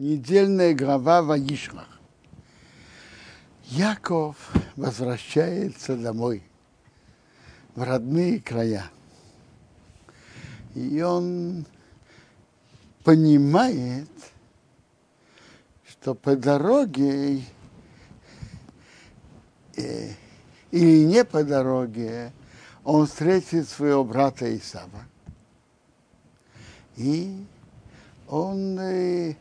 недельная глава Ваишрах. Яков возвращается домой, в родные края. И он понимает, что по дороге э, или не по дороге он встретит своего брата Исава. И он э,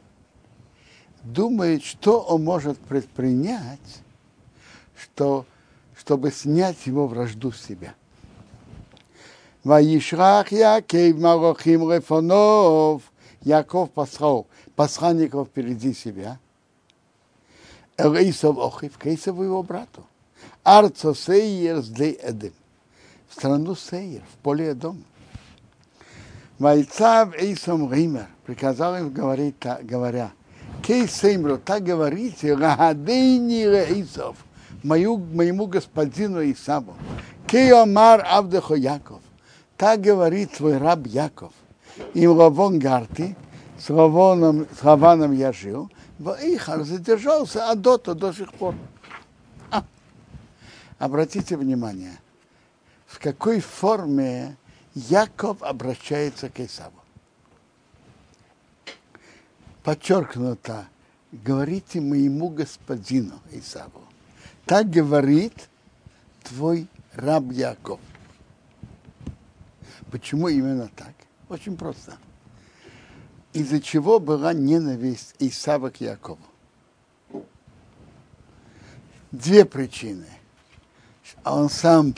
думает, что он может предпринять, что, чтобы снять его вражду с себя. Ваишрах Якев Марохим Рефонов. Яков послал посланников впереди себя. Элейсов Охив, к Эйсову его брату. Арцо Сейер с Эдем. В страну Сейер, в поле Эдом. Вайцав Эйсом Ример приказал им говорить, говоря, Кей Сеймру, так говорите, Рахадейни Эйсов, мою, моему господину Исаву. Кей Омар Авдехо Яков, так говорит твой раб Яков. Им Лавон Гарти, с Лавоном, с Лаваном я жил, в Ихар задержался, а до то до сих пор. А. Обратите внимание, в какой форме Яков обращается к Исаву. Подчеркнуто, говорите моему господину Исаву. Так говорит твой раб Яков. Почему именно так? Очень просто. Из-за чего была ненависть Исава к Якову? Две причины. Он сам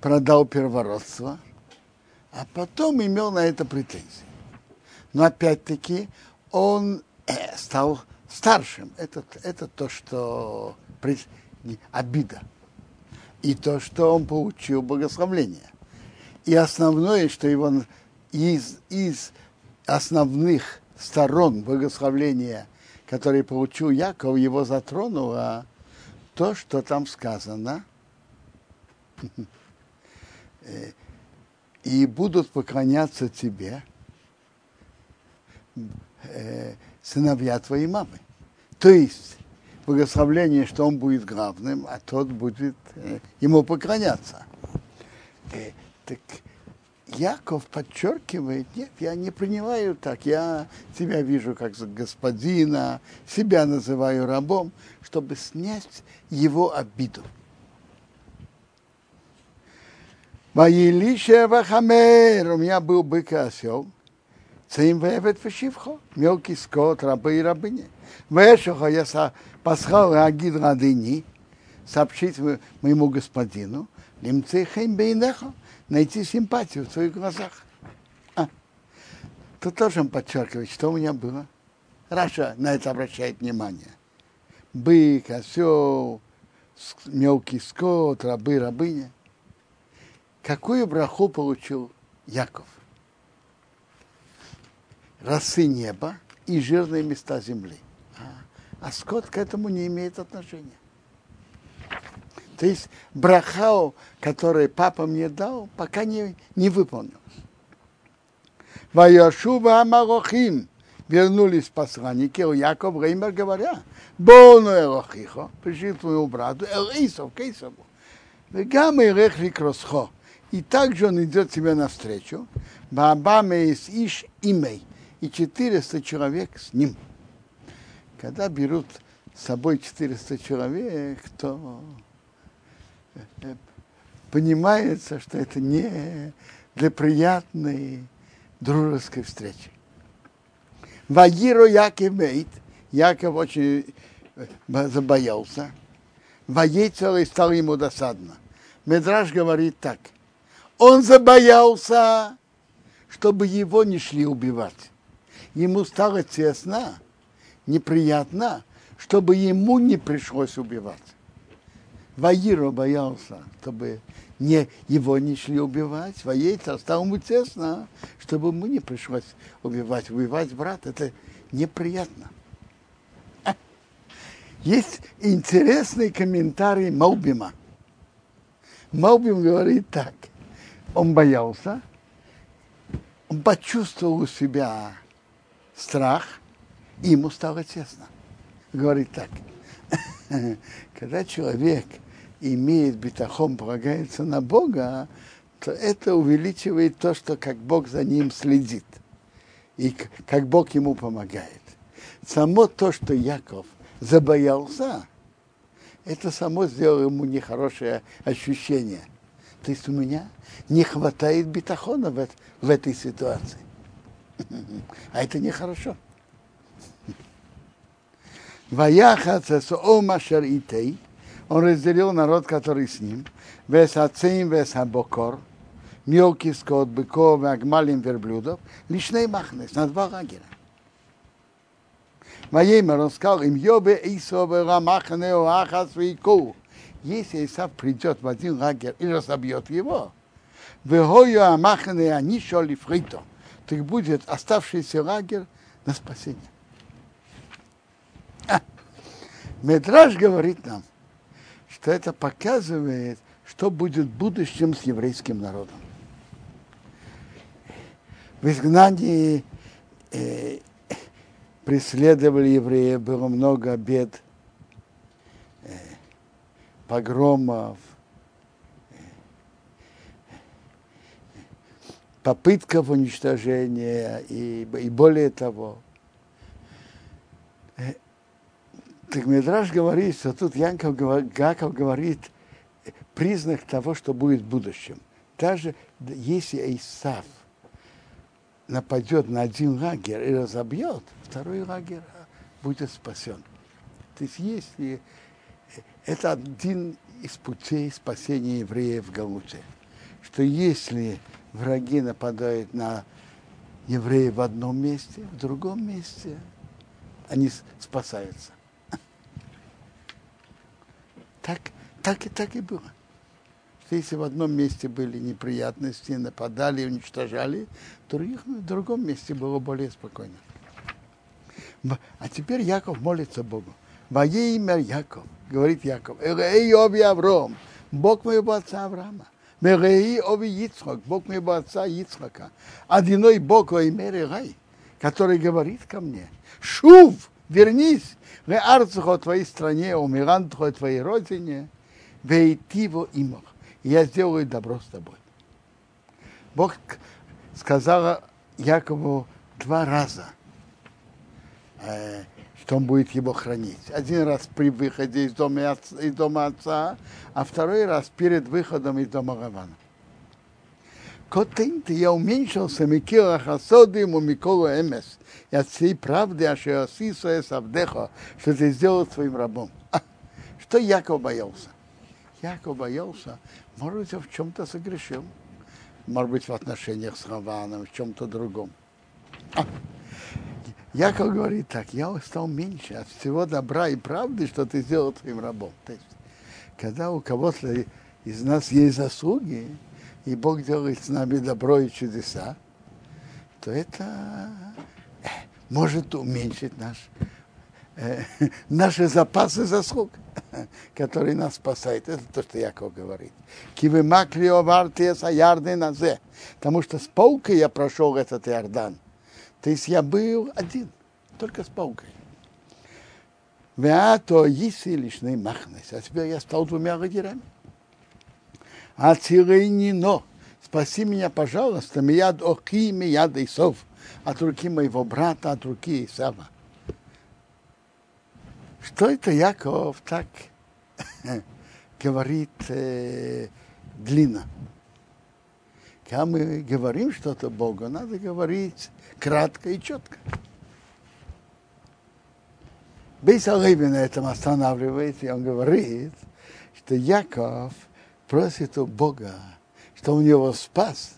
продал первородство, а потом имел на это претензии. Но опять-таки он э, стал старшим. Это, это то, что обида. И то, что он получил благословление. И основное, что его из, из основных сторон благословления, которые получил Яков, его затронуло то, что там сказано. И будут поклоняться тебе э, сыновья твоей мамы. То есть благословление, что он будет главным, а тот будет э, ему поклоняться. Э, так Яков подчеркивает, нет, я не принимаю так, я тебя вижу как господина, себя называю рабом, чтобы снять его обиду. Ваилише Вахамер, у меня был бык и осел, цим вевет фашивхо, мелкий скот, рабы и рабыни. Вешахо я послал Агид Радыни, сообщить моему господину, лимцей хэм бейнехо, найти симпатию в своих глазах. А, тут тоже он подчеркивает, что у меня было. Раша на это обращает внимание. Бык, осел, мелкий скот, рабы, рабыня. Какую браху получил Яков? Росы неба и жирные места земли. А, а скот к этому не имеет отношения. То есть брахау, который папа мне дал, пока не, не выполнил. Ваяшува Амарохим вернулись посланники, у Яков Реймер говоря, Бону Эрохихо, пришли к твоему брату, Элисов, Кейсову, Вегам Эрехли Кросхо, и также он идет тебе навстречу, Бабаме из Иш Имей, и 400 человек с ним. Когда берут с собой 400 человек, то понимается, что это не для приятной дружеской встречи. Вагиро Яков Мейт, Яков очень э, забоялся. Воейцел и стало ему досадно. Медраж говорит так. Он забоялся, чтобы его не шли убивать. Ему стало тесно, неприятно, чтобы ему не пришлось убивать. Ваиро боялся, чтобы не, его не шли убивать. Воейца стало ему тесно, чтобы ему не пришлось убивать. Убивать брат это неприятно. Есть интересный комментарий Маубима. Маубим говорит так. Он боялся, он почувствовал у себя страх И ему стало тесно. Говорит так. Когда человек имеет битахон, полагается на Бога, то это увеличивает то, что как Бог за ним следит. И как Бог ему помогает. Само то, что Яков забоялся, это само сделало ему нехорошее ощущение. То есть у меня не хватает битахона в, в этой ситуации. А это нехорошо. Ваяхаца омашер итей, он разделил народ, который с ним, вес ацеим, вес мелкий скот, быков, агмалим, верблюдов, лишней махнес, на два лагеря. Ваемер, он сказал им, Йобе Исове Рамаханео Ахас Вику. Если Исав придет в один лагерь и разобьет его, Вегою Амахане Анишо Лифрито, так будет оставшийся лагерь на спасение. А, Медраж говорит нам, что это показывает, что будет в будущем с еврейским народом. В изгнании э, преследовали евреев, было много бед, э, погромов, э, попытков уничтожения и, и более того. Э, так Медраж говорит, что тут Янков, Гаков говорит признак того, что будет в будущем. Даже если Исав нападет на один лагерь и разобьет, второй лагерь будет спасен. То есть если это один из путей спасения евреев в Галуте, что если враги нападают на евреев в одном месте, в другом месте они спасаются. Так, так и так и было что если в одном месте были неприятности, нападали, уничтожали, то в другом месте было более спокойно. А теперь Яков молится Богу. Во имя Яков, говорит Яков, Эй, оби Авром, Бог моего отца Авраама. Мереи оби Ицхак, Бог моего отца Ицхака. Одиной Бог во имя Рай, который говорит ко мне, Шув, вернись, в Арцухо твоей стране, умирантхо твоей родине, вейтиво имах я сделаю добро с тобой. Бог сказал Якову два раза, что он будет его хранить. Один раз при выходе из дома, из дома отца, а второй раз перед выходом из дома Равана. Котин ты я уменьшился, Микила Хасоды ему Микола Эмес. И от всей правды, а что Савдеха, что ты сделал своим рабом. А, что Яков боялся? Яков боялся, может быть, в чем-то согрешил. Может быть, в отношениях с Раваном, в чем-то другом. А, Яков говорит так, я стал меньше от всего добра и правды, что ты сделал твоим рабом. То есть, когда у кого-то из нас есть заслуги, и Бог делает с нами добро и чудеса, то это э, может уменьшить наш Э, наши запасы заслуг, которые нас спасают. Это то, что Яков говорит. Кивы макли овартия ярды назе. Потому что с паукой я прошел этот Иордан. То есть я был один, только с паукой. Веато иси лишний махнес. А теперь я стал двумя лагерями. А но спаси меня, пожалуйста, мияд охи, мияд Исов, от руки моего брата, от руки Исава. Что это Яков так говорит э, длинно? Когда мы говорим что-то Богу, надо говорить кратко и четко. Бейс Алейби на этом останавливается, и он говорит, что Яков просит у Бога, что у него спас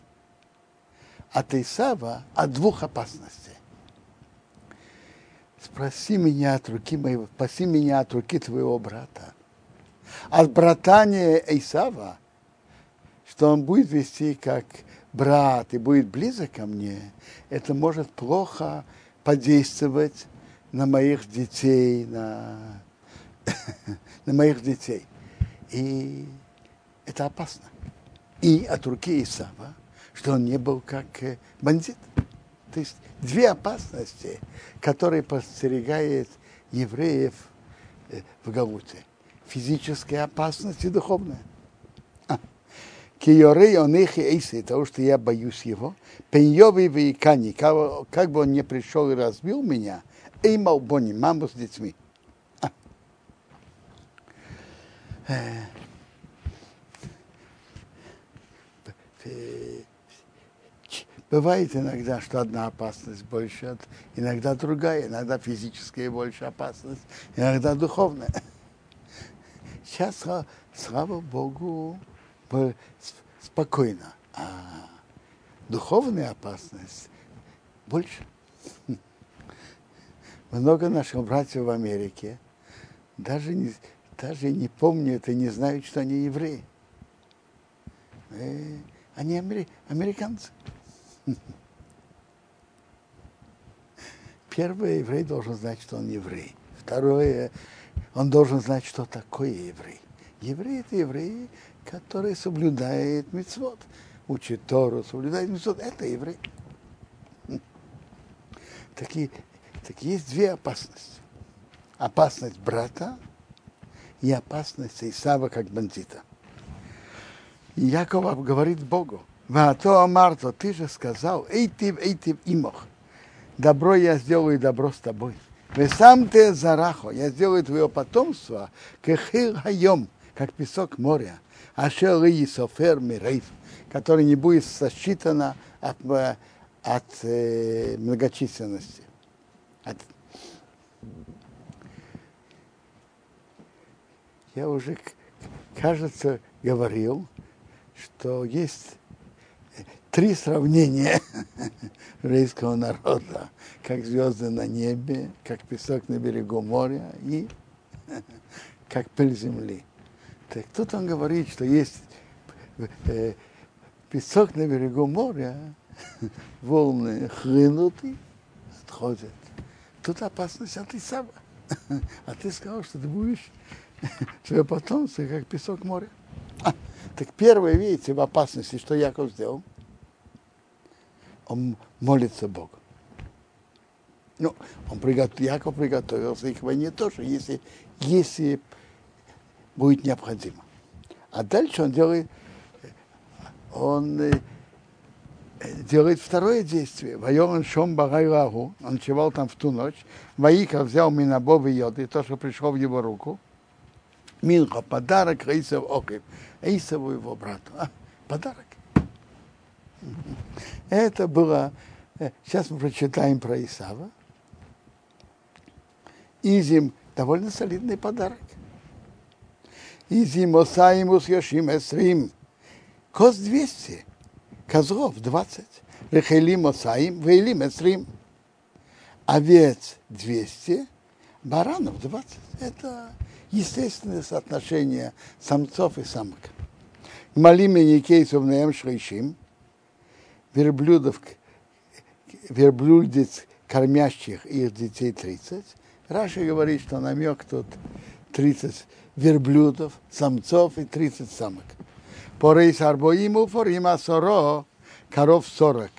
от Исава от двух опасностей спроси меня от руки моего, спаси меня от руки твоего брата. От братания Исава, что он будет вести как брат и будет близок ко мне, это может плохо подействовать на моих детей, на, на моих детей. И это опасно. И от руки Исава, что он не был как э, бандит. То есть две опасности, которые подстерегает евреев э, в Галуте. Физическая опасность и духовная. Киорей он их и того, что я боюсь его. Пеньёвый вейкани, как бы он не пришел и разбил меня, эй малбони, маму с детьми. Бывает иногда, что одна опасность больше, иногда другая, иногда физическая больше опасность, иногда духовная. Сейчас, слава Богу, спокойно, а духовная опасность больше. Много наших братьев в Америке даже не, даже не помнят и не знают, что они евреи. Э, они американцы. Первое, еврей должен знать, что он еврей. Второе, он должен знать, что такое еврей. Еврей – это еврей, который соблюдает мецвод, учит Тору, соблюдает мецвод. Это еврей. Такие, так есть две опасности. Опасность брата и опасность Исава как бандита. И Яков говорит Богу, Вато Марто, ты же сказал, эй ты, эй ты имох, добро я сделаю, добро с тобой. Вы сам ты зарахо, я сделаю твое потомство, кехил хайом, как песок моря, а шел софер мирейф, который не будет сосчитано от, от э, многочисленности. От... Я уже, кажется, говорил, что есть три сравнения еврейского народа, как звезды на небе, как песок на берегу моря и как пыль земли. Так тут он говорит, что есть э, песок на берегу моря, волны хлынут и отходят. Тут опасность от Исава. А ты сказал, что ты будешь свое потомство, как песок моря. А, так первое, видите, в опасности, что Яков сделал? Он молится Богу. Ну, он приготов, Яков приготовился и к войне тоже, если, если будет необходимо. А дальше он делает, он э, делает второе действие. Воен Шом Багайлагу, он ночевал там в ту ночь. Ваика взял Минабов и Йоды, то, что пришло в его руку. Минха, подарок Раисов Окев. Раисову его брату. А, подарок. Это было... Э, сейчас мы прочитаем про Исава. Изим довольно солидный подарок. Изим Осаимус Яшим Эсрим. Коз 200, козлов 20. Рехелим Осаим, Вейлим Эсрим. Овец 200, баранов 20. Это естественное соотношение самцов и самок. Малим и Никейсов Наем Шрейшим, верблюдов, верблюдец, кормящих их детей 30. Раша говорит, что намек тут 30 верблюдов, самцов и 30 самок. Порейс арбоиму, форим асоро, коров 40,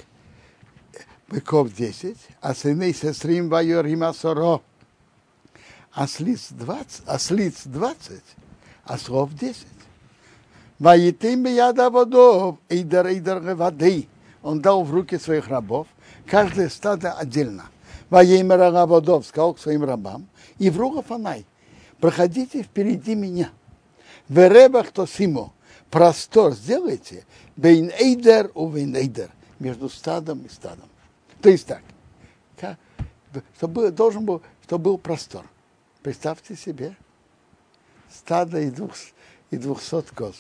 быков 10, а сыны сестрим вайорим асоро, ослиц 20, ослиц 20, ослов 10. Ваитим яда водов, идар идар воды. Он дал в руки своих рабов, каждое стадо отдельно. Воемера рабодов сказал к своим рабам, и в Фанай, проходите впереди меня. В ребах то симо, простор сделайте, бейн эйдер у бейн эйдер, между стадом и стадом. То есть так, чтобы должен был, чтобы был простор. Представьте себе стадо и, двух, и двухсот коз.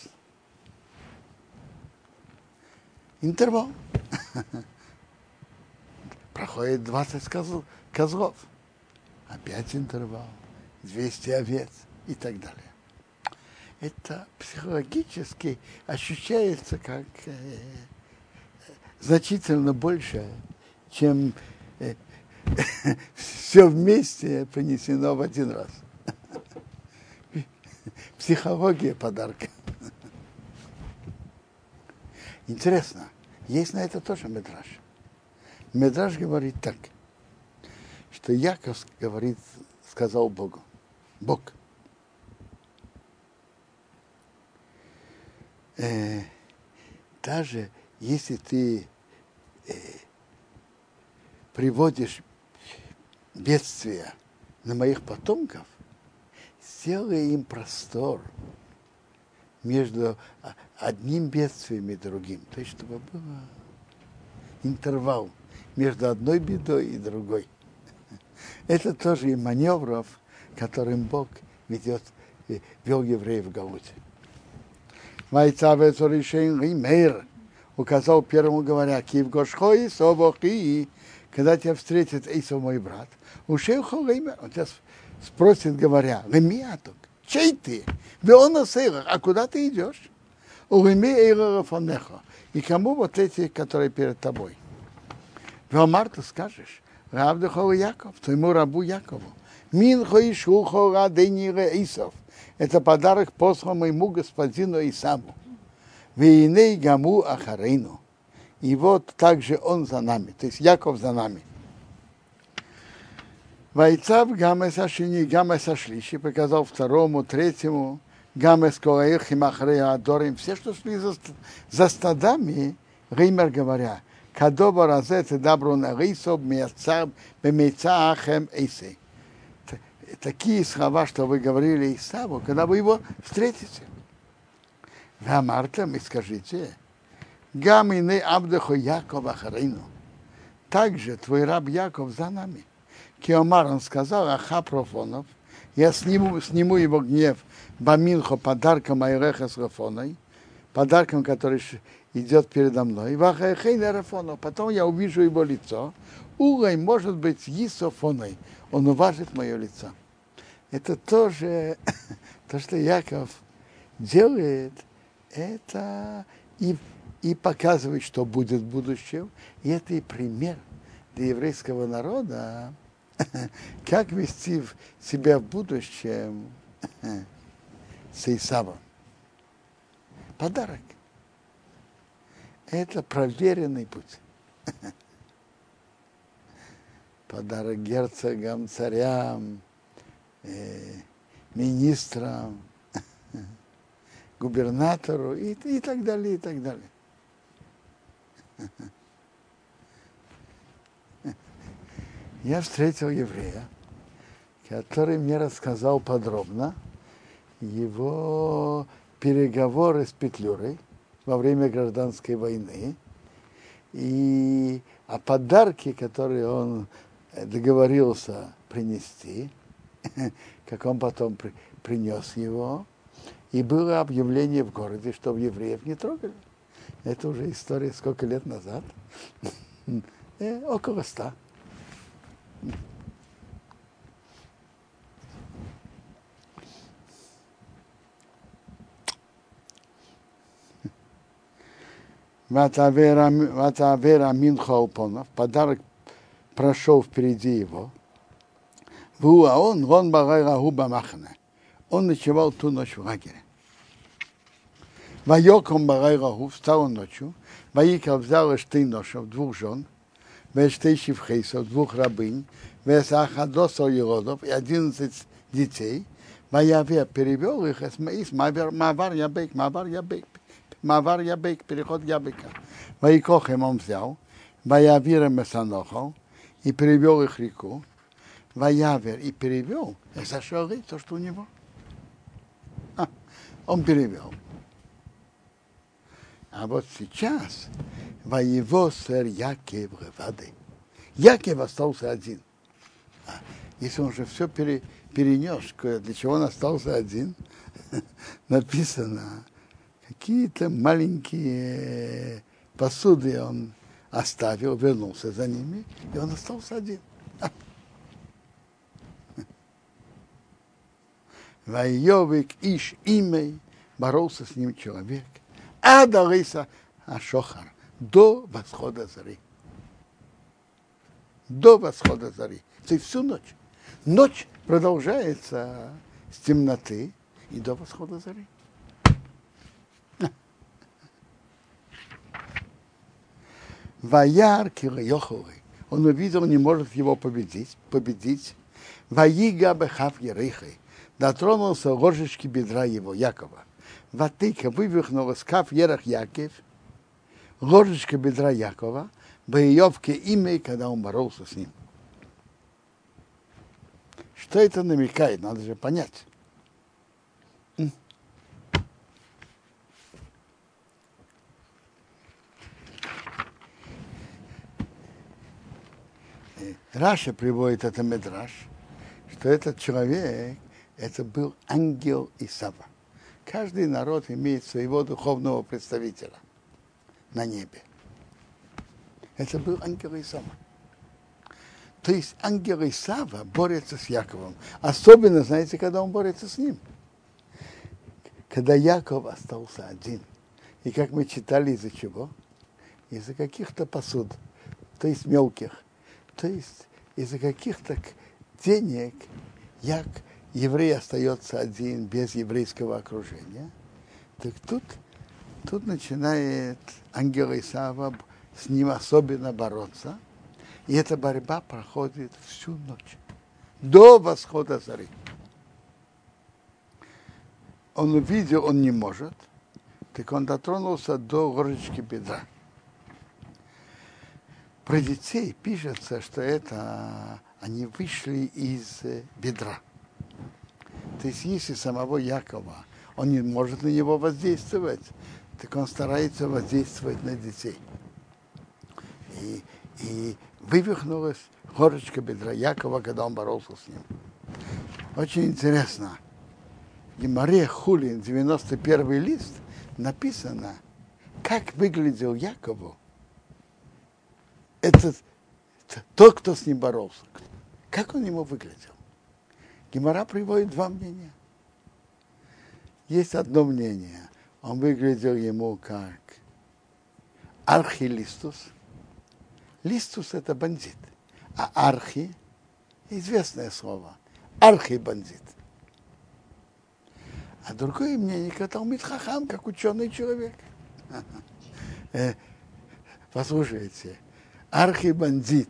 Интервал. Проходит 20 козлов, козлов. Опять интервал. 200 овец и так далее. Это психологически ощущается как э, значительно больше, чем э, все вместе понесено в один раз. Психология подарка. Интересно, есть на это тоже метраж. Медраж говорит так, что Яков говорит, сказал Богу, Бог, э, даже если ты э, приводишь бедствия на моих потомков, сделай им простор между одним бедствием и другим. То есть, чтобы был интервал между одной бедой и другой. Это тоже и маневров, которым Бог ведет, э, вел евреев в Галуте. Майцавец Мейр указал первому, говоря, Киев Гошхой, Собохи, когда тебя встретит Эйсов, мой брат, ушей Холеймер, он тебя спросит, говоря, Лемиаток, чей ты? Веона Сейрах, а куда ты идешь? Улеми Эйрара Фонеха. И кому вот эти, которые перед тобой? Веомар ты скажешь, Равдахова Яков, твоему рабу Якову. Мин хоишухо раденира Исов. Это подарок послан моему господину Исаму. Вейней гаму ахарейну. И вот также он за нами, то есть Яков за нами. Вайцав гамеса шини, гамеса шлиши, показал второму, третьему, гамес колаих и махрея адорим, все, что шли за, за стадами, Реймер говоря, кадоба разет добру на рейсов бемейца ахем эйсей. Такие слова, что вы говорили Исаву, когда вы его встретите. Вамартам и скажите, Гамины Абдаху Яков Ахарину. Также твой раб Яков за нами. Киомар, он сказал, Аха Профонов, я сниму, сниму его гнев Баминхо подарком Айреха с Рафоной, подарком, который идет передо мной. Вахайхейна Рафонов, потом я увижу его лицо. Угой может быть Есофоной, он уважит мое лицо. Это тоже то, что Яков делает, это и, и показывает, что будет в будущем. И это и пример для еврейского народа, как вести себя в будущем с Исавом. Подарок. Это проверенный путь. Подарок герцогам, царям, э, министрам, губернатору и, и так далее, и так далее. Я встретил еврея, который мне рассказал подробно его переговоры с Петлюрой во время гражданской войны и о подарке, которые он договорился принести, как он потом при, принес его, и было объявление в городе, что евреев не трогали. Это уже история сколько лет назад? э, около ста. Ватавера Минха Упонов, подарок прошел впереди его. А он, он Багайра Губа Махна. Он ночевал ту ночь в лагере. Вайоком Багайраху, встал он ночью, Ваикал взял Эштей ношев, двух жен, Вештей Шивхейсов, двух рабынь, Весахадосов Елодов и одиннадцать детей, Ваяве перевел их из Мавар Ябек, Мавар Ябек, Мавар Ябек, переход Ябека. Ваикохем он взял, Ваявира Месанохал, и перевел их реку, Ваявер, и перевел, и зашел то, что у него. А, он перевел. А вот сейчас воево сэр Якев воды. Якев остался один. А если он же все пере, перенес, для чего он остался один, написано, какие-то маленькие посуды он оставил, вернулся за ними, и он остался один. Вайовик Иш имей боролся с ним человек. Адариса Ашохар. До восхода зари. До восхода зари. То есть всю ночь. Ночь продолжается с темноты и до восхода зари. Ваяр Кирайоховый. Он увидел, не может его победить, победить. Ваига бехав ерихой. Дотронулся ложечки бедра его, Якова. Ватыка вывихнула скаф ерах Яков, ложечка бедра Якова, боевке имя, когда он боролся с ним. Что это намекает, надо же понять. Раша приводит это Медраш, что этот человек, это был ангел Исава. Каждый народ имеет своего духовного представителя на небе. Это был ангел Исава. То есть ангел Исава борется с Яковом. Особенно, знаете, когда он борется с ним. Когда Яков остался один. И как мы читали, из-за чего? Из-за каких-то посуд, то есть мелких. То есть из-за каких-то денег, як еврей остается один без еврейского окружения, так тут, тут начинает ангел Исава с ним особенно бороться. И эта борьба проходит всю ночь, до восхода зари. Он увидел, он не может, так он дотронулся до горочки бедра. Про детей пишется, что это они вышли из бедра. То есть если самого Якова он не может на него воздействовать, так он старается воздействовать на детей. И, и вывихнулась горочка бедра Якова, когда он боролся с ним. Очень интересно. Геморе Хулин, 91 лист, написано, как выглядел Якову этот, тот, кто с ним боролся. Как он ему выглядел? Гемора приводит два мнения. Есть одно мнение. Он выглядел ему как архилистус. Листус – это бандит. А архи – известное слово. Архибандит. А другое мнение, Талмит Хахам, как ученый человек. Э, послушайте, архибандит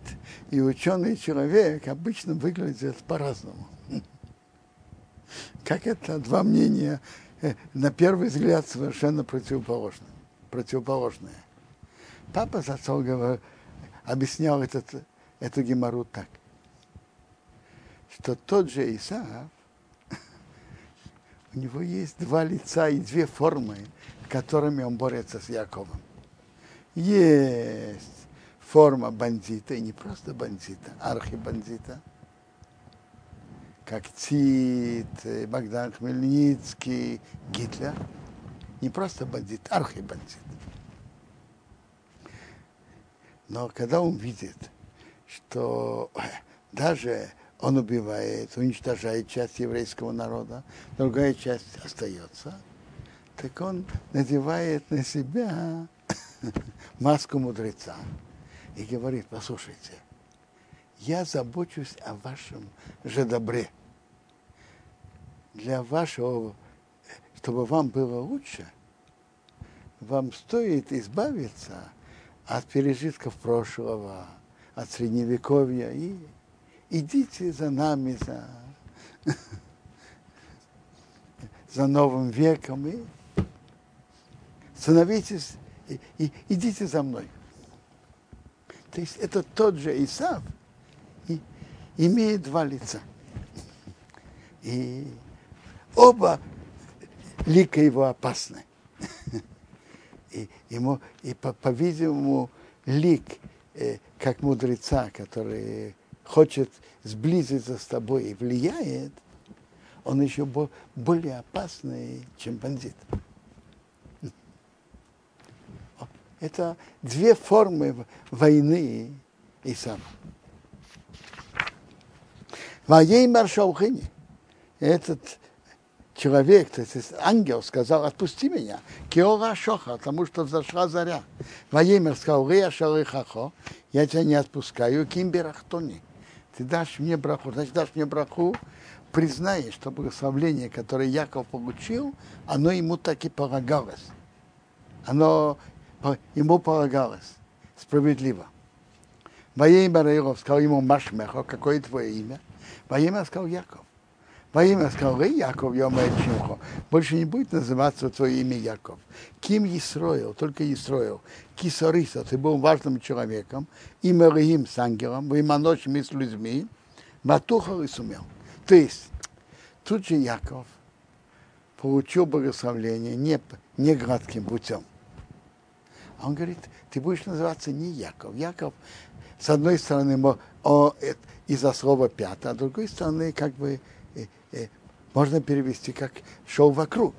и ученый человек обычно выглядят по-разному. Как это два мнения, э, на первый взгляд, совершенно противоположные. противоположные. Папа Зацол объяснял этот, эту гемору так, что тот же Исаав, у него есть два лица и две формы, которыми он борется с Яковом. Есть форма бандита, и не просто бандита, архибандита, как Тит, Богдан Хмельницкий, Гитлер. Не просто бандит, архибандит. Но когда он видит, что даже он убивает, уничтожает часть еврейского народа, другая часть остается, так он надевает на себя маску мудреца и говорит, послушайте, я забочусь о вашем же добре. Для вашего, чтобы вам было лучше, вам стоит избавиться от пережитков прошлого, от средневековья и идите за нами, за, за новым веком и становитесь, и, и идите за мной. То есть это тот же Исав, имеет два лица. И оба лика его опасны. И, ему, и по, по-видимому, лик, э, как мудреца, который хочет сблизиться с тобой и влияет, он еще бо, более опасный, чем бандит. Это две формы войны Исама. Воей Маршаухини. Этот человек, то есть ангел сказал, отпусти меня, Киора Шоха, потому что взошла заря. Воемер сказал, Рия Шалихахо, я тебя не отпускаю, Кимберахтони. Ты дашь мне браху, значит, дашь мне браху, признай, что благословление, которое Яков получил, оно ему так и полагалось. Оно ему полагалось справедливо. Воимя Рейров сказал ему Машмехо, какое твое имя? Воимя сказал Яков. Воимя сказал, Рей Яков, я Чимхо. Больше не будет называться твое имя Яков. Ким Исроил, только Исроил. Кисориса, ты был важным человеком. Имя Рейим с ангелом, Вайманочим и с людьми. Матухал и сумел. То есть, тут же Яков получил благословление не, не гладким путем. А он говорит, ты будешь называться не Яков. Яков, с одной стороны, из-за слова пятое, а с другой стороны, как бы э, э, можно перевести как шел вокруг.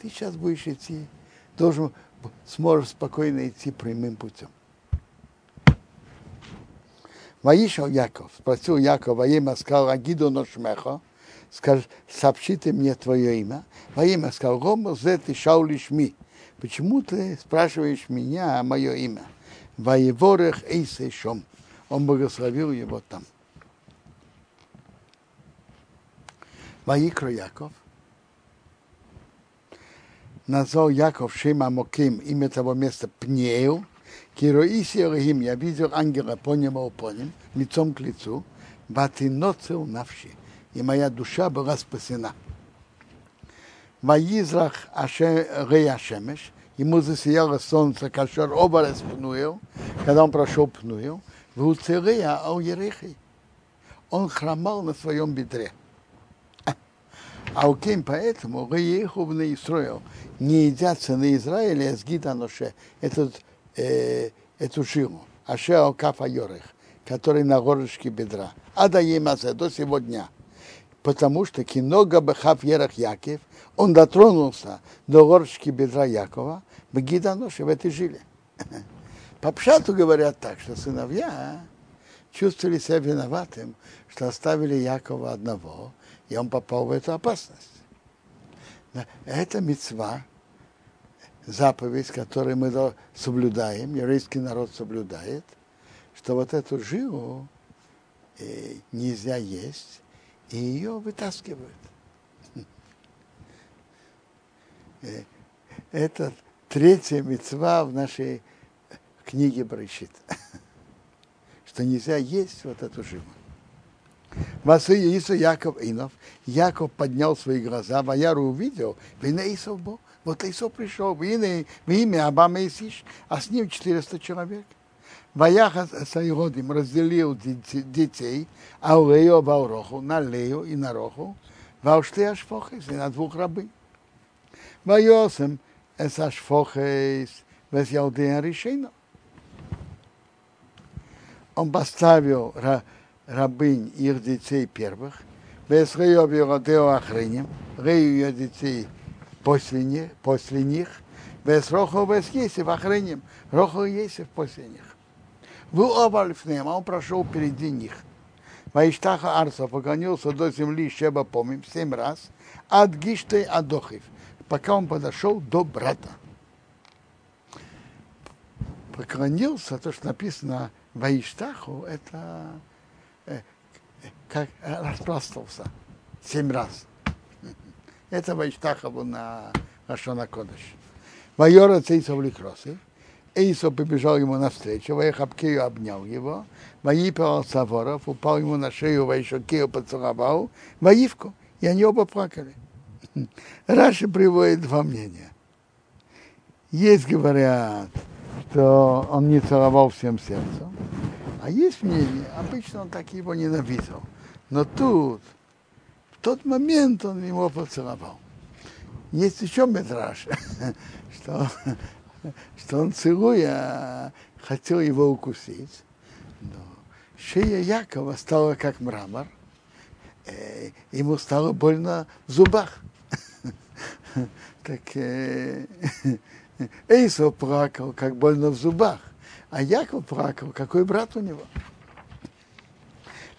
Ты сейчас будешь идти, должен, сможешь спокойно идти прямым путем. Воишел Яков, спросил Яков, во имя сказал Агиду Ношмеха, скажи, сообщите мне твое имя. Во имя сказал, Гома зе ты шаулиш ми. Почему ты спрашиваешь меня мое имя? Воеворех эйсе шом. Он благословил его там. Ваикро Яков. Назвал Яков Шема Моким имя того места Пнею. Кироиси Рахим, я видел ангела по нему, по ним, лицом к лицу. Ватиноцел навши. И моя душа была спасена. Ваизрах Рея Шемеш, ему засияло солнце, кашер оборез пнуил, когда он прошел пнуил, в Уцерея Ерехи. Он хромал на своем бедре. А у кем поэтому Рееху не Исраил не едятся на Израиле с гиданоше этот, э, эту жилу. Аше Алкафа Йорех, который на горлышке бедра. А да емазе до сегодня. Потому что кинога бахав ерах Яков, он дотронулся до горлышки бедра Якова, в гиданоше в этой жиле. По пшату говорят так, что сыновья чувствовали себя виноватым, что оставили Якова одного, и он попал в эту опасность. Это мецва, заповедь, которую мы соблюдаем, еврейский народ соблюдает, что вот эту жилу э, нельзя есть, и ее вытаскивают. Э, это третья мецва в нашей книге Брайшит, что нельзя есть вот эту жилу. Васы Иису Яков Инов. Яков поднял свои глаза, Ваяру увидел, Вина Исов был. Вот Исов пришел, в имя Абама Исиш, а с ним 400 человек. Ваяха Сайродим разделил детей, Аулею Вауроху, на Лею и на Роху, Вауште Ашфохес, и на двух рабы. Вайосем Эс Ашфохес, Вес Ялдея Решейно. Он поставил рабынь их детей первых, без Еродео Ахриним, Рею ее детей после них, после них без Рохо без Есев Ахриним, Рохо Есев после них. Вы оба а он прошел впереди них. Ваиштаха Арса поклонился до земли Шеба помним семь раз, от Гишты Адохив, пока он подошел до брата. Поклонился, то, что написано Ваиштаху, это как распластался семь раз. Это Вайштахову на Рашона Кодыш. Майора Цейсов Ликросы. Эйсов побежал ему навстречу, Вайхапкею обнял его, Ваипал Саворов, упал ему на шею, Вайшокею поцеловал, Ваивку, и они оба плакали. Раши приводит два мнения. Есть, говорят, что он не целовал всем сердцем, а есть мнение, обычно он так его ненавидел. Но тут, в тот момент он его поцеловал. Есть еще метраж, что, что он целуя хотел его укусить. Но шея Якова стала как мрамор. Э, ему стало больно в зубах. Так э, Эйсов плакал, как больно в зубах. А Яков плакал, какой брат у него?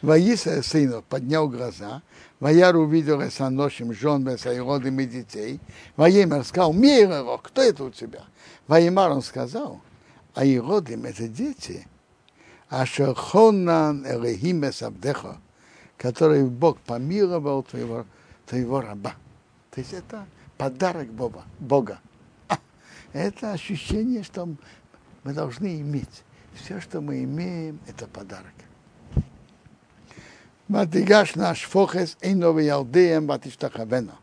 Ваиса сына поднял глаза, Ваяр увидел Эсаношим, жен Бесайродом и детей. Ваимар сказал, Мирарох, кто это у тебя? Ваимар он сказал, а Иродим это дети, а Шерхонан Элехим Эсабдеха, который Бог помиловал твоего, твоего раба. То есть это подарок Бога. Бога. Это ощущение, что мы должны иметь. Все, что мы имеем, это подарок. Матигаш наш фохес ялдеем батиштахавена.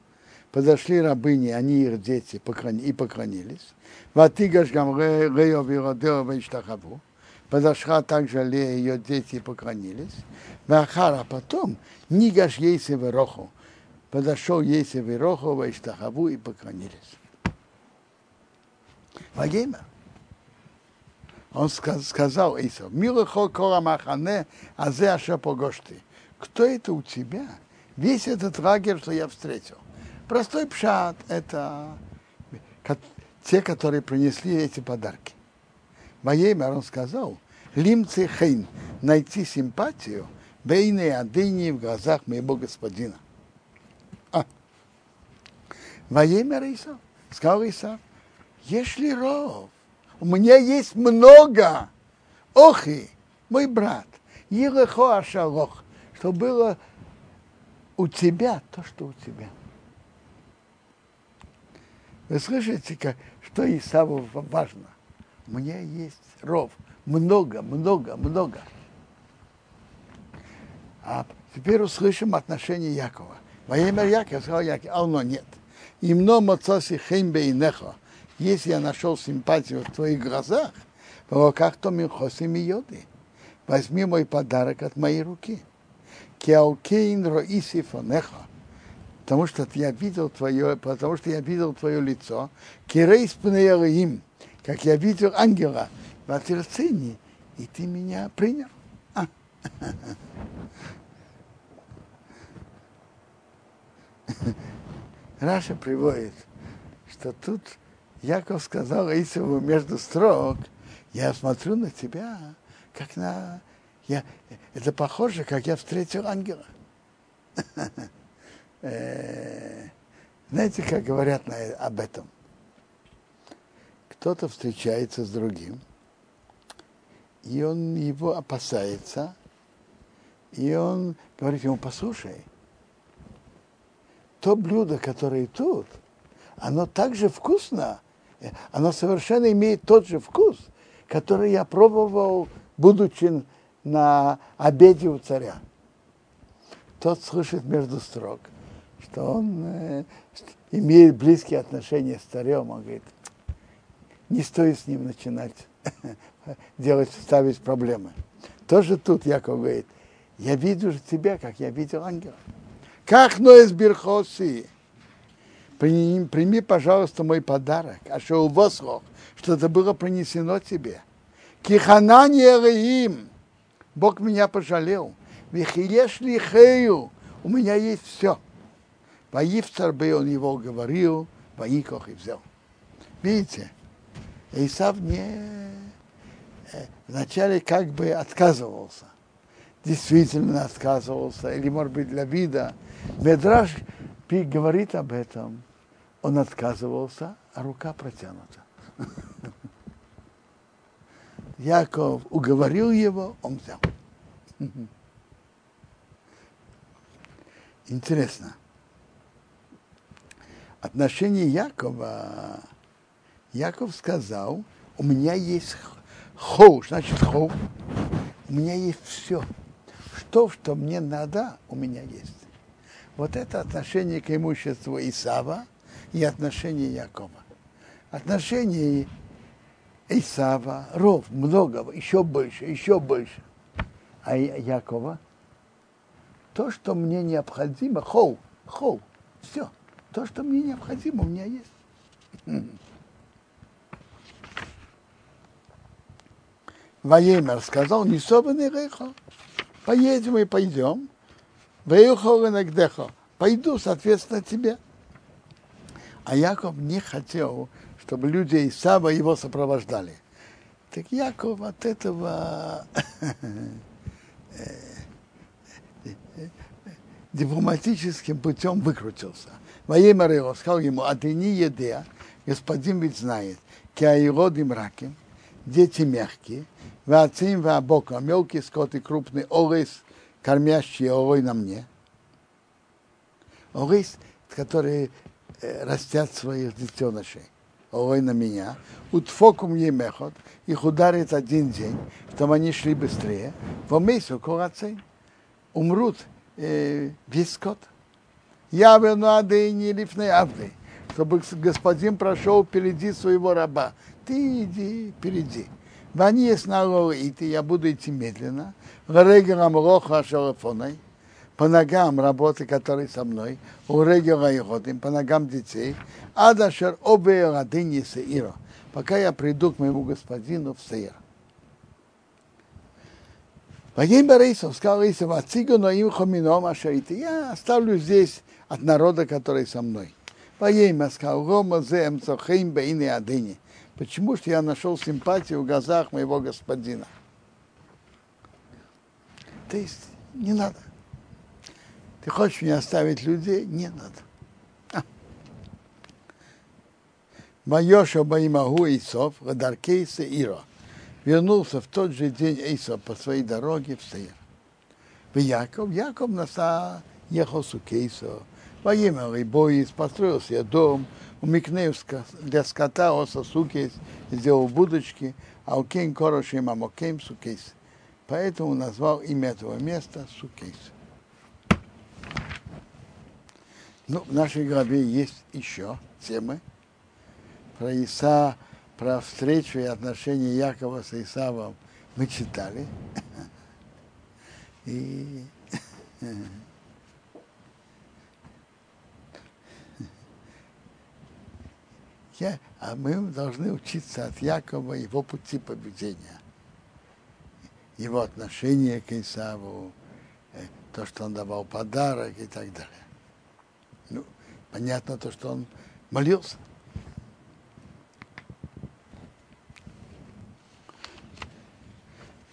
Подошли рабыни, они их дети и поклонились. Ватигаш гам рео виродео вейштахаву. Подошла также Лея, ее дети и поклонились. Вахара потом Нигаш Ейсе Вероху. Подошел Ейсе Вероху, Вейштахаву и поклонились. Вагейма. Он сказал Исав, Милахо Кора Махане, Азе Аша Погошти кто это у тебя? Весь этот лагерь, что я встретил. Простой пшат – это те, которые принесли эти подарки. Моей он сказал, лимцы хейн, найти симпатию, бейны адыни в глазах моего господина. А. Воемя Исав, сказал Исав, если ров, у меня есть много, охи, мой брат, Елехо Ашалох, что было у тебя то, что у тебя. Вы слышите, как, что Исаву важно? У меня есть ров. Много, много, много. А теперь услышим отношение Якова. Во имя Якова сказал Яков, а оно нет. Имно моцоси хеймбе и нехо. Если я нашел симпатию в твоих глазах, в руках то минхоси йоды. Возьми мой подарок от моей руки. Кеалкейн роиси фонеха, потому что я видел твое, потому что я видел твое лицо, кирейс пнеялаим, как я видел ангела в Атерцине, и ты меня принял. А. Раша приводит, что тут Яков сказал Исову между строк, я смотрю на тебя, как на я, это похоже, как я встретил ангела. Э, знаете, как говорят на, об этом? Кто-то встречается с другим, и он его опасается, и он говорит ему, послушай, то блюдо, которое тут, оно так же вкусно, оно совершенно имеет тот же вкус, который я пробовал, будучи на обеде у царя. Тот слышит между строк, что он э, имеет близкие отношения с царем. Он говорит, не стоит с ним начинать делать, ставить проблемы. Тоже тут Яков говорит, я вижу тебя, как я видел ангела. Как Ноэс Бирхоси, прими, прими, пожалуйста, мой подарок, а что у вас, что это было принесено тебе. Киханани им, Бог меня пожалел. Вихилеш лихею, у меня есть все. Воивцар бы он его говорил, воикох и взял. Видите, Исав не э, вначале как бы отказывался. Действительно отказывался, или может быть для вида. Медраж говорит об этом. Он отказывался, а рука протянута. Яков уговорил его, он взял. Интересно. Отношение Якова, Яков сказал, у меня есть хоу, значит хоу, у меня есть все. Что, что мне надо, у меня есть. Вот это отношение к имуществу Исава и отношение Якова. Отношение Исава, ров, много, еще больше, еще больше. А Якова, то, что мне необходимо, хоу, хоу, все, то, что мне необходимо, у меня есть. Ваемер сказал, не собранный рейхо, поедем и пойдем, пойду, соответственно, тебе. А Яков не хотел, чтобы люди Исава его сопровождали. Так Яков от этого дипломатическим путем выкрутился. Имя его сказал ему, а ты не еде, господин ведь знает, киаирод им раки, дети мягкие, вацим вабока, мелкий скот и крупный орис, кормящий орой на мне. Орис, которые растят своих детенышей ой на меня, утфокум емехот, их ударит один день, чтобы они шли быстрее, в месяц колацей умрут э, весь скот. Я вену адыни лифны авды, чтобы господин прошел впереди своего раба. Ты иди впереди. Есть на и я буду идти медленно. Регерам роха шалафоной по ногам работы, которые со мной, у региона и ходим, по ногам детей, адашер обе радыни сеира, пока я приду к моему господину в Сеир. Вагим Борисов сказал Исов, отцигу но им хомином ашарите. Я оставлю здесь от народа, который со мной. Вагим сказал, гома зе эмцохим бейни адыни. Почему что я нашел симпатию в глазах моего господина? То есть не надо. Ты хочешь мне оставить людей? Не надо. Майоша Баимагу Исов, Радаркейса Иро. Вернулся в тот же день Исов по своей дороге в Сеир. ויעקב, יעקב נסע ехал סכתה. ויבן לו בית построил себе дом, ולמקנהו для скота עשה סכת, сделал будочки, על כן קרא שם המקום סכות. Поэтому назвал имя этого места Сукейс. Ну, в нашей главе есть еще темы про Иса, про встречу и отношения Якова с Исавом мы читали. И Я, а мы должны учиться от Якова его пути поведения, его отношения к Исаву, э, то, что он давал подарок и так далее. Ну, понятно то, что он молился.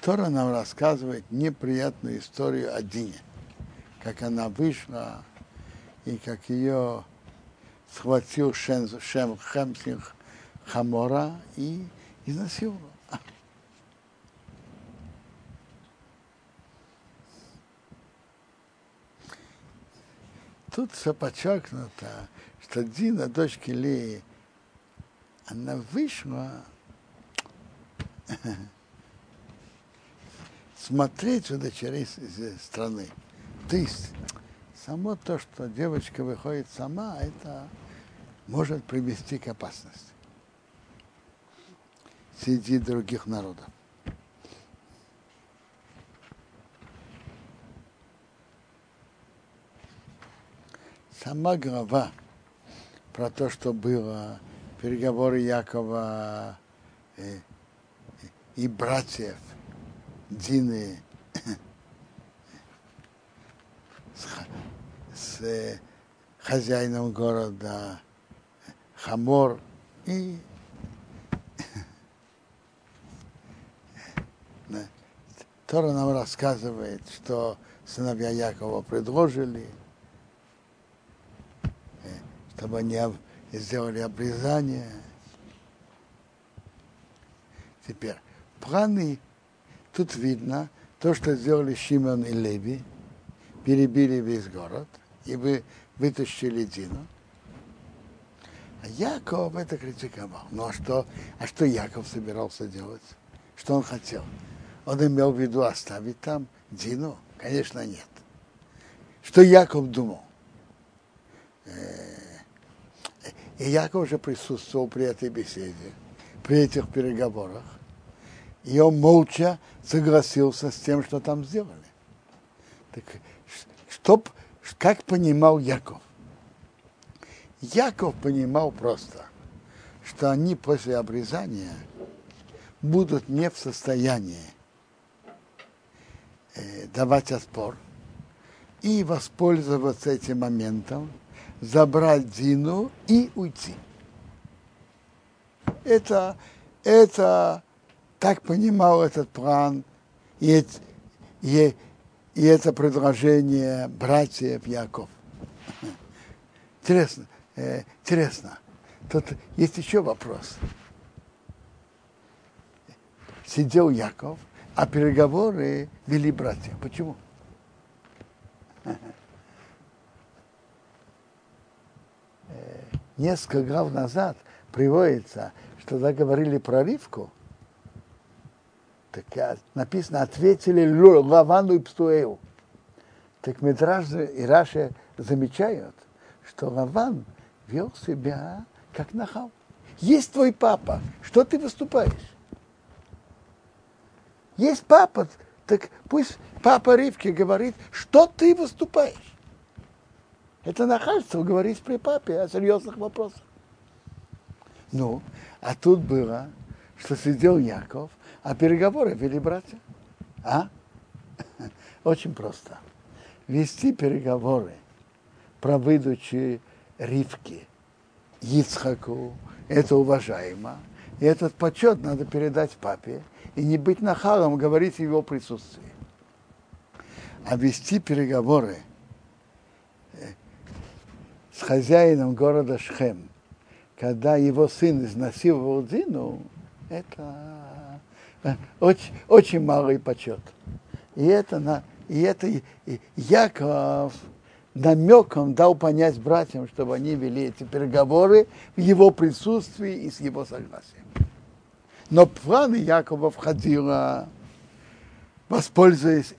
Тора нам рассказывает неприятную историю о Дине, как она вышла и как ее схватил Шем, Шем Хемсих Хамора и изнасиловал. Тут все подчеркнуто, что Дина, дочка Леи, она вышла смотреть у дочерей страны. То есть само то, что девочка выходит сама, это может привести к опасности среди других народов. сама глава про то, что было переговоры Якова и, и братьев Дины с, с э, хозяином города Хамор и Тора нам рассказывает, что сыновья Якова предложили – чтобы они сделали обрезание. Теперь, планы, тут видно, то, что сделали Шимон и Леви, перебили весь город и вы, вытащили Дину. А Яков это критиковал. Ну а что, а что Яков собирался делать? Что он хотел? Он имел в виду оставить там Дину? Конечно, нет. Что Яков думал? Э, и Яков уже присутствовал при этой беседе, при этих переговорах. И он молча согласился с тем, что там сделали. Так что, как понимал Яков? Яков понимал просто, что они после обрезания будут не в состоянии э, давать отпор и воспользоваться этим моментом забрать Дину и уйти. Это, это так понимал этот план и, и, и это предложение братьев Яков. Интересно, э, интересно. Тут есть еще вопрос. Сидел Яков, а переговоры вели братья. Почему? несколько глав назад приводится, что когда говорили про Ривку, так написано, ответили Лавану и Пстуэу. Так Медраж и Раши замечают, что Лаван вел себя как нахал. Есть твой папа, что ты выступаешь? Есть папа, так пусть папа Ривки говорит, что ты выступаешь. Это нахальство говорить при папе о серьезных вопросах. Ну, а тут было, что сидел Яков, а переговоры вели братья. А? Очень просто. Вести переговоры про выдачу Ривки Ицхаку, это уважаемо. И этот почет надо передать папе и не быть нахалом, говорить в его присутствии. А вести переговоры э, с хозяином города Шхем, когда его сын изнасиловал Дину, это э, очень, очень малый почет. И это, на, и это Яков намеком дал понять братьям, чтобы они вели эти переговоры в его присутствии и с его согласием. Но планы Якова входило, воспользуясь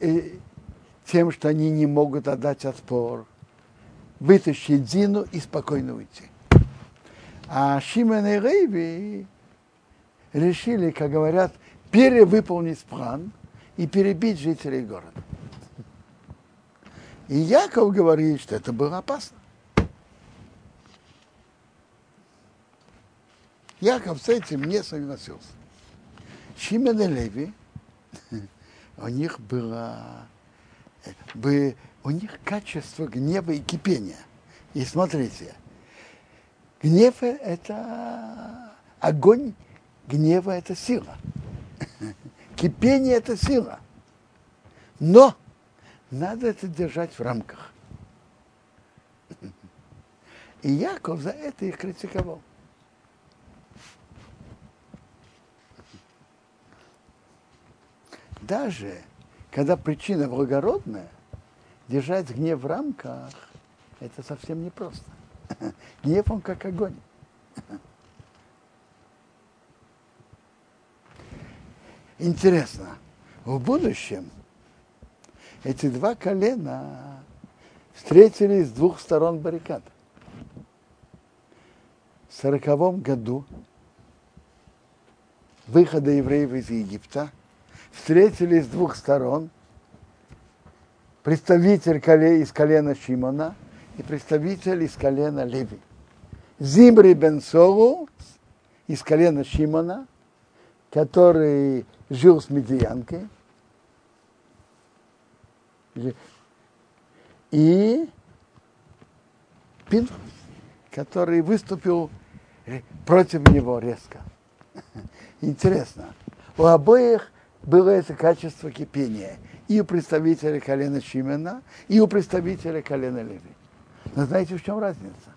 тем, что они не могут отдать отпор, вытащить Дину и спокойно уйти. А Шимон и Рейви решили, как говорят, перевыполнить план и перебить жителей города. И Яков говорит, что это было опасно. Яков с этим не согласился. Шимен и Леви, у них было, бы, у них качество гнева и кипения. И смотрите, гнев – это огонь, гнева – это сила. Кипение – это сила. Но надо это держать в рамках. И Яков за это их критиковал. Даже когда причина благородная, держать гнев в рамках, это совсем непросто. Гнев он как огонь. Интересно, в будущем эти два колена встретились с двух сторон баррикад. В сороковом году выхода евреев из Египта встретились с двух сторон представитель из колена Шимона и представитель из колена Леви. Зимри бен Солу из колена Шимона, который жил с медианкой, и Пинхас, который выступил против него резко. Интересно. У обоих было это качество кипения. И у представителя колена Шимена, и у представителя колена Леви. Но знаете, в чем разница?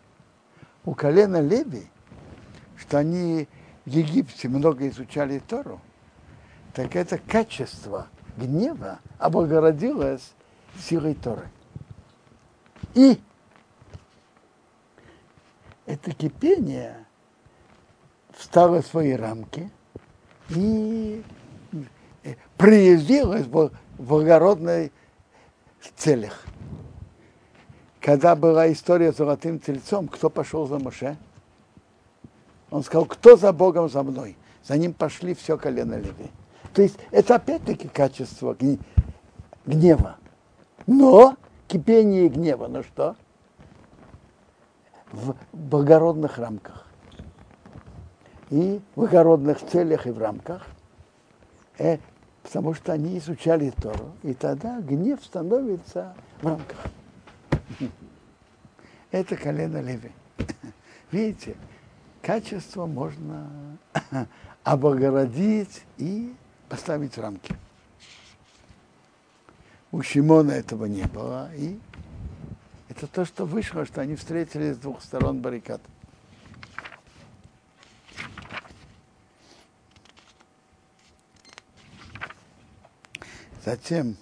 У колена Леви, что они в Египте много изучали Тору, так это качество гнева облагородилось силой Торы. И это кипение встало в свои рамки и проявилось в благородной целях. Когда была история с золотым тельцом, кто пошел за Моше? Он сказал, кто за Богом за мной? За ним пошли все колено Леви. То есть это опять-таки качество гнева. Но кипение гнева, ну что? В благородных рамках. И в благородных целях и в рамках. Э, потому что они изучали Тору. И тогда гнев становится в рамках. Это колено Леви. Видите, качество можно облагородить и поставить в рамки. У Шимона этого не было. И это то, что вышло, что они встретились с двух сторон баррикад. Затем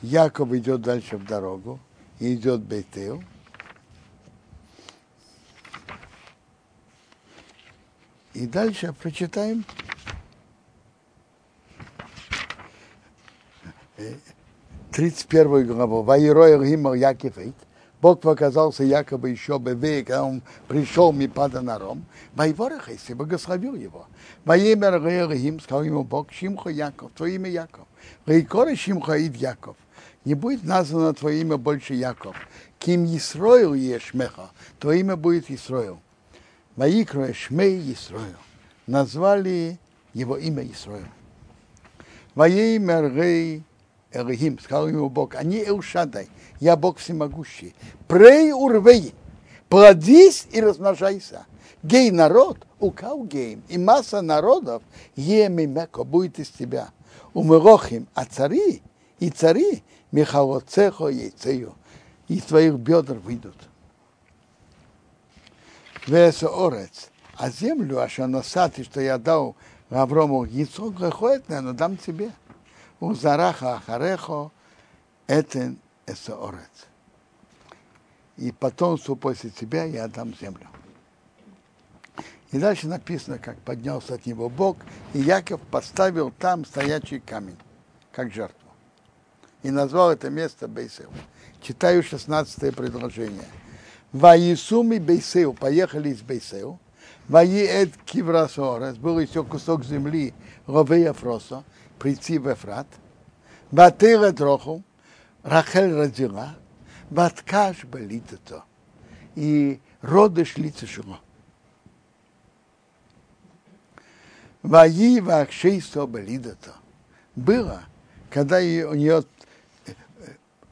Яков идет дальше в дорогу и идет Бейтел. И дальше прочитаем 31 главу. Ваероя Гимар Якифейт. Бог показался якобы еще бебе, когда он пришел Мипада Наром. Вайворах, если благословил его. Ваемер Гим, сказал ему Бог, Шимхо Яков, твое имя Яков. Рейкора Шимхо Ид Яков. Не будет названо твое имя больше Яков. Ким Исроил Ешмеха, твое имя будет Исроил. Ваикро Шмей Исроил. Назвали его имя Исроил. Ваемер Гей Элохим, сказал ему Бог, они Элшадай, я Бог всемогущий. Прей урвей, плодись и размножайся. Гей народ, укал гейм, и масса народов, емимеко, будет из тебя. Умерохим, а цари, и цари, Михалоцехо яйцею, из твоих бедр выйдут. Веса орец, а землю, аша носати, что я дал Аврому, яйцо грехует, но дам тебе. У зараха ахарехо, этен эсоорец. И потомству после тебя я дам землю. И дальше написано, как поднялся от него Бог, и Яков поставил там стоячий камень, как жертву. И назвал это место Бейсел. Читаю 16 предложение. Ваисуми Бейсел, поехали из Бейсел. Ваиэд Киврасорес, был еще кусок земли Ровея Фроса, прийти в Эфрат. Батыра Троху, Рахель родила, Баткаш болитото. И роды шли тяжело. Ваи вахшейсо болидото. Было, когда у нее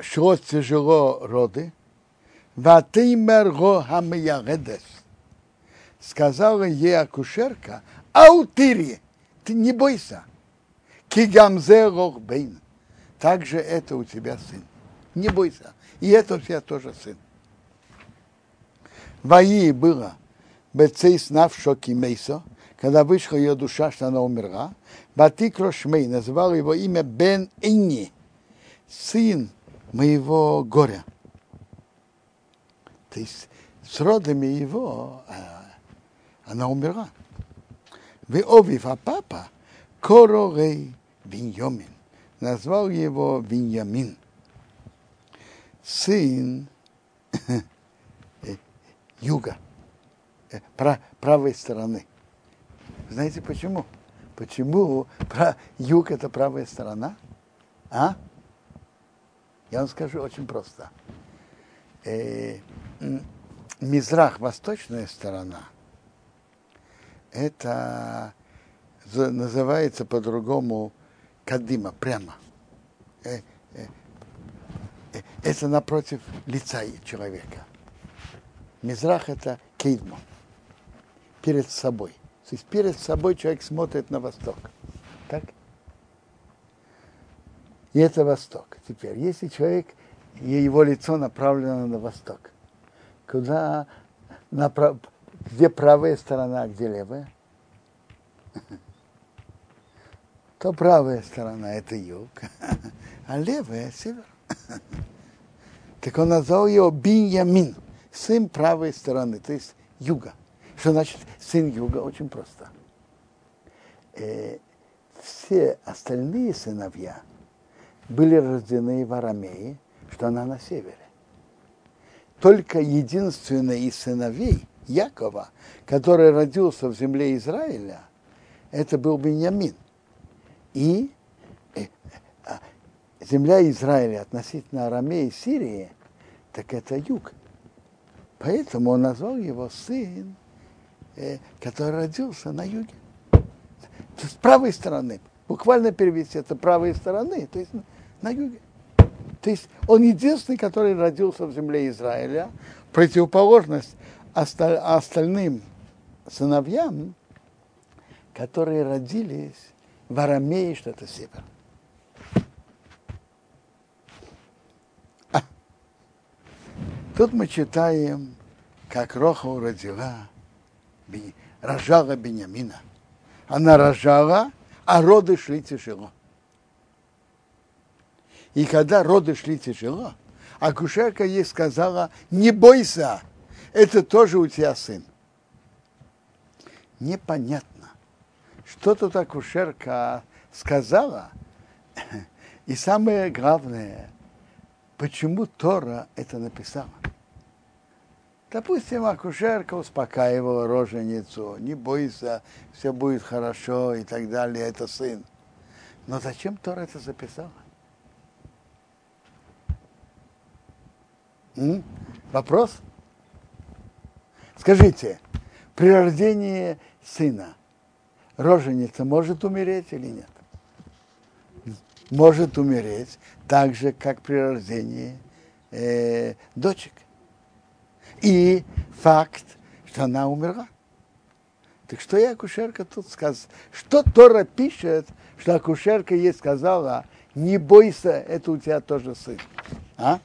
шло тяжело роды, Ватеймер го хамияредес. Сказала ей акушерка, аутири, ты не бойся. Кигамзе бейн. Также это у тебя сын. Не бойся. И это у тебя тоже сын. Ваи было Бецей снав шоки Мейсо, когда вышла ее душа, что она умерла, Батикро Шмей называл его имя Бен Инни, сын моего горя. То есть с родами его а, она умерла. Вы овив, а папа Корорей Виньомин. Назвал его Виньямин. Сын юга, правой стороны. Знаете почему? Почему юг это правая сторона? А? Я вам скажу очень просто. Э, Мизрах, восточная сторона, это называется по-другому кадима, прямо. Это напротив лица человека. Мизрах это кейдмо, перед собой. То есть перед собой человек смотрит на восток. Так? И это восток. Теперь, если человек, его лицо направлено на восток, куда, направ, где правая сторона, а где левая? То правая сторона это юг, а левая север. Так он назвал его Биньямин, сын правой стороны, то есть юга. Что значит сын юга? Очень просто. Э, все остальные сыновья были рождены в Арамее, что она на севере. Только единственный из сыновей Якова, который родился в земле Израиля, это был Беньямин. И э, а, земля Израиля относительно Арамеи и Сирии, так это юг. Поэтому он назвал его сын, э, который родился на юге. С правой стороны. Буквально перевести это правой стороны, то есть на юге. То есть он единственный, который родился в земле Израиля, противоположность остальным сыновьям, которые родились в Арамее что-то север. А. Тут мы читаем, как Роха родила, рожала Бениамина. Она рожала, а роды шли тяжело. И когда роды шли тяжело, акушерка ей сказала, не бойся, это тоже у тебя сын. непонятно, что тут акушерка сказала, и самое главное, почему Тора это написала. Допустим, акушерка успокаивала роженицу, не бойся, все будет хорошо и так далее, это сын. Но зачем Тора это записала? М? Вопрос? Скажите, при рождении сына роженица может умереть или нет? Может умереть так же, как при рождении э, дочек. И факт, что она умерла. Так что я акушерка тут сказала? Что Тора пишет, что акушерка ей сказала, не бойся, это у тебя тоже сын. А?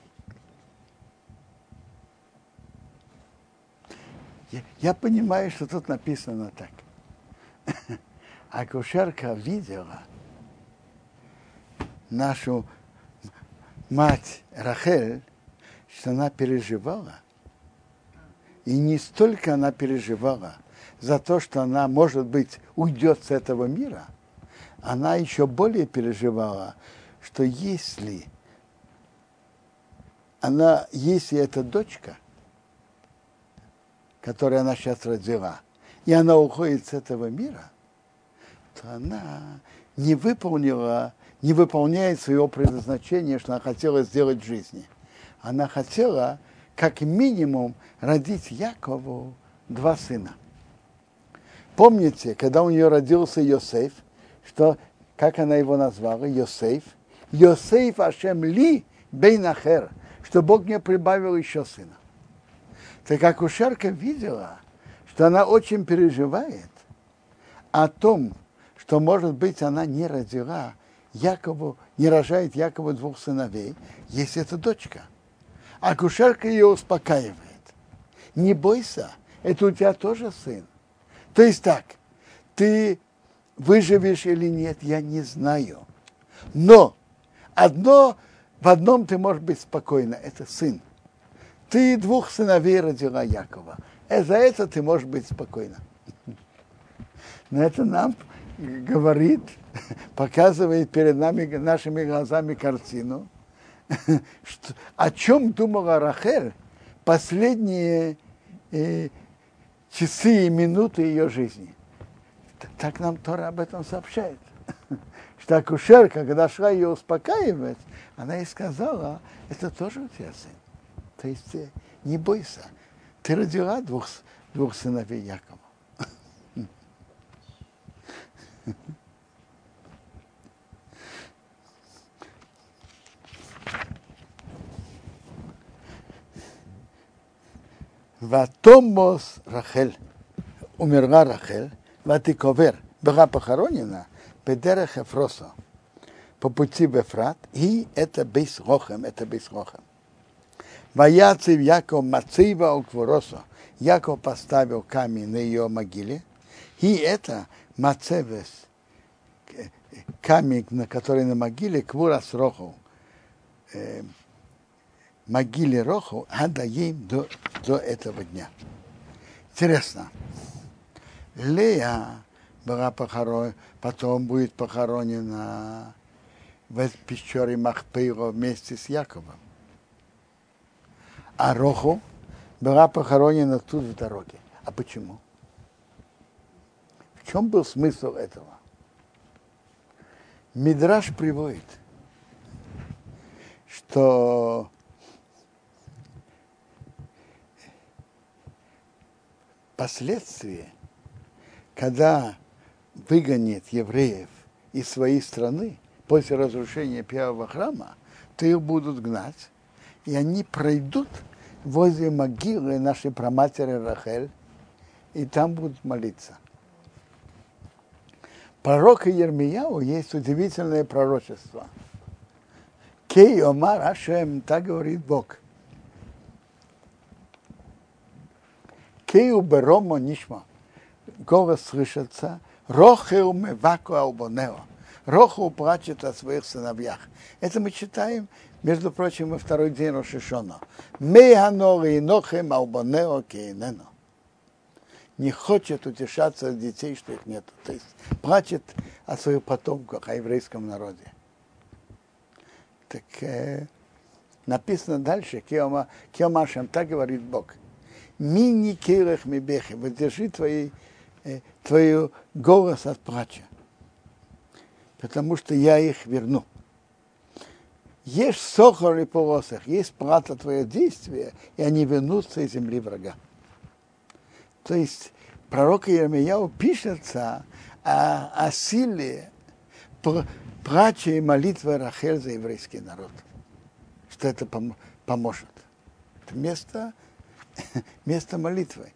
Я, я понимаю, что тут написано так. Акушерка видела нашу мать Рахель, что она переживала. И не столько она переживала за то, что она, может быть, уйдет с этого мира, она еще более переживала, что если она, если эта дочка – которую она сейчас родила, и она уходит с этого мира, то она не выполнила, не выполняет своего предназначения, что она хотела сделать в жизни. Она хотела, как минимум, родить Якову два сына. Помните, когда у нее родился Йосеф, что, как она его назвала, Йосеф, Йосеф Ашем Ли Бейнахер, что Бог мне прибавил еще сына. Так акушерка видела, что она очень переживает о том, что, может быть, она не родила Якову, не рожает Якову двух сыновей, если это дочка. Акушерка ее успокаивает. Не бойся, это у тебя тоже сын. То есть так, ты выживешь или нет, я не знаю. Но одно, в одном ты можешь быть спокойна, это сын ты двух сыновей родила Якова. И за это ты можешь быть спокойна. Но это нам говорит, показывает перед нами, нашими глазами картину, что, о чем думала Рахель последние э, часы и минуты ее жизни. Так нам Тора об этом сообщает. Что акушерка, когда шла ее успокаивать, она ей сказала, это тоже у тебя сын. То есть э, не бойся, ты родила двух, двух сыновей Якова. Ватомос Рахель, умерла Рахель, Ватиковер, была похоронена Бедерех Эфросо, по пути в Эфрат, и это Бейс Рохем, это Бейс Рохем. Ваяцев Яков Мацива Уквороса. Яков поставил камень на ее могиле. И это Мацевес, камень, на который на могиле Квурас Рохов, э, могиле Рохов, им до, до этого дня. Интересно. Лея была похоронена, потом будет похоронена в пещере Махпейро вместе с Яковом а Роху была похоронена тут в дороге. А почему? В чем был смысл этого? Мидраш приводит, что последствия, когда выгонит евреев из своей страны после разрушения первого храма, то их будут гнать, и они пройдут возле могилы нашей праматери Рахель, и там будут молиться. Пророка Ермияу есть удивительное пророчество. Кей Омар Ашем, так говорит Бог. Кею Беромо Нишма. Голос слышится. Рохеу Меваку Албонео. Роху плачет о своих сыновьях. Это мы читаем между прочим, во второй день Рошишона. Меганор и нохем албанео кейнено. не хочет утешаться от детей, что их нет. То есть плачет о своих потомках, о еврейском народе. Так э, написано дальше, Киома, Киомашем, так говорит Бог. Мини кирах мибехи, выдержи твои, э, твою голос от плача, потому что я их верну. Ешь сохор и полосах, есть плата твое действие, и они вернутся из земли врага. То есть пророк Еремияу пишется о, о силе плача и молитвы Рахель за еврейский народ. Что это пом- поможет. Это место, место молитвы.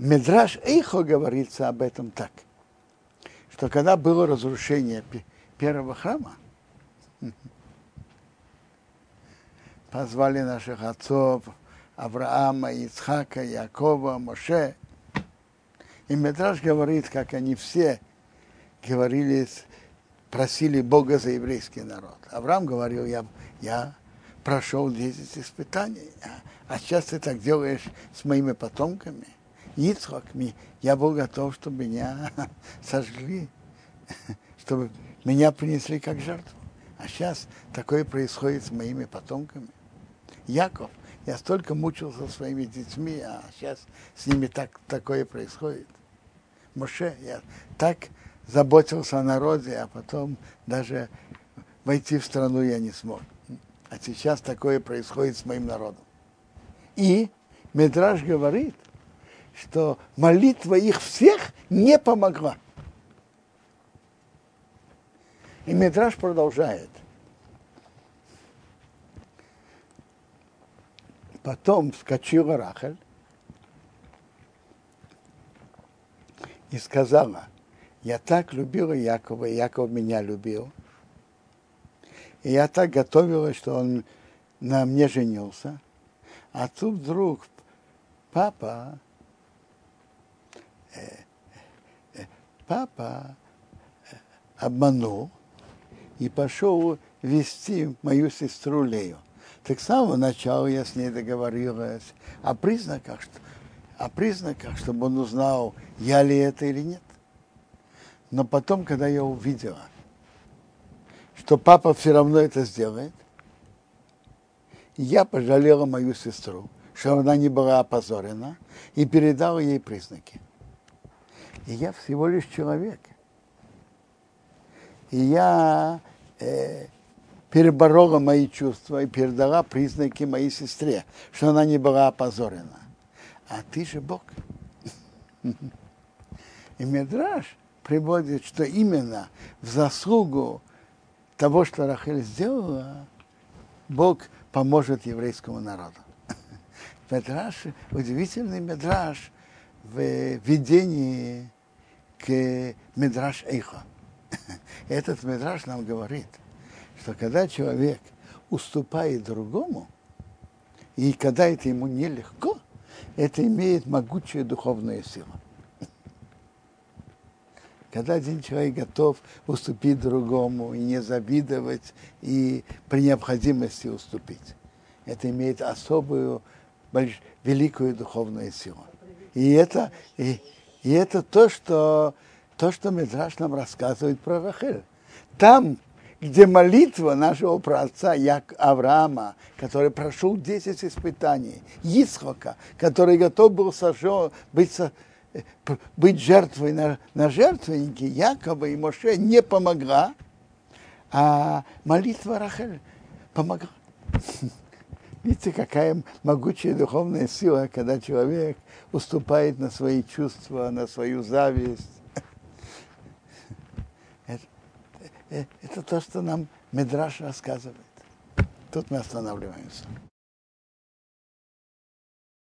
Медраж Эйхо говорится об этом так, что когда было разрушение первого храма, позвали наших отцов, Авраама, Ицхака, Якова, Моше. И Медраж говорит, как они все говорили, просили Бога за еврейский народ. Авраам говорил, я, я прошел 10 испытаний, а сейчас ты так делаешь с моими потомками. Ицхак, я был готов, чтобы меня сожгли, чтобы меня принесли как жертву. А сейчас такое происходит с моими потомками. Яков, я столько мучился своими детьми, а сейчас с ними так, такое происходит. Моше, я так заботился о народе, а потом даже войти в страну я не смог. А сейчас такое происходит с моим народом. И Медраж говорит, что молитва их всех не помогла. И Медраж продолжает. Потом вскочила Рахель и сказала, я так любила Якова, и Яков меня любил. И я так готовилась, что он на мне женился. А тут вдруг папа, э, э, папа э, обманул и пошел вести мою сестру Лею. Так с самого начала я с ней договорилась о признаках, что, о признаках, чтобы он узнал, я ли это или нет. Но потом, когда я увидела, что папа все равно это сделает, я пожалела мою сестру, что она не была опозорена, и передала ей признаки. И я всего лишь человек. И я э, переборола мои чувства и передала признаки моей сестре, что она не была опозорена. А ты же Бог. И Медраж приводит, что именно в заслугу того, что Рахель сделала, Бог поможет еврейскому народу. Медраж, удивительный медраж в видении к медраж Эйха. Этот медраж нам говорит – что когда человек уступает другому, и когда это ему нелегко, это имеет могучую духовную силу. Когда один человек готов уступить другому и не завидовать, и при необходимости уступить, это имеет особую, больш, великую духовную силу. И это, и, и это то, что, то, что Медраш нам рассказывает про Рахель. Там где молитва нашего праотца Як Авраама, который прошел 10 испытаний, Исхока, который готов был сожжен, быть, быть жертвой на, на жертвеннике, Якова и Моше не помогла, а молитва Рахель помогла. Видите, какая могучая духовная сила, когда человек уступает на свои чувства, на свою зависть, это то, что нам Медраш рассказывает. Тут мы останавливаемся.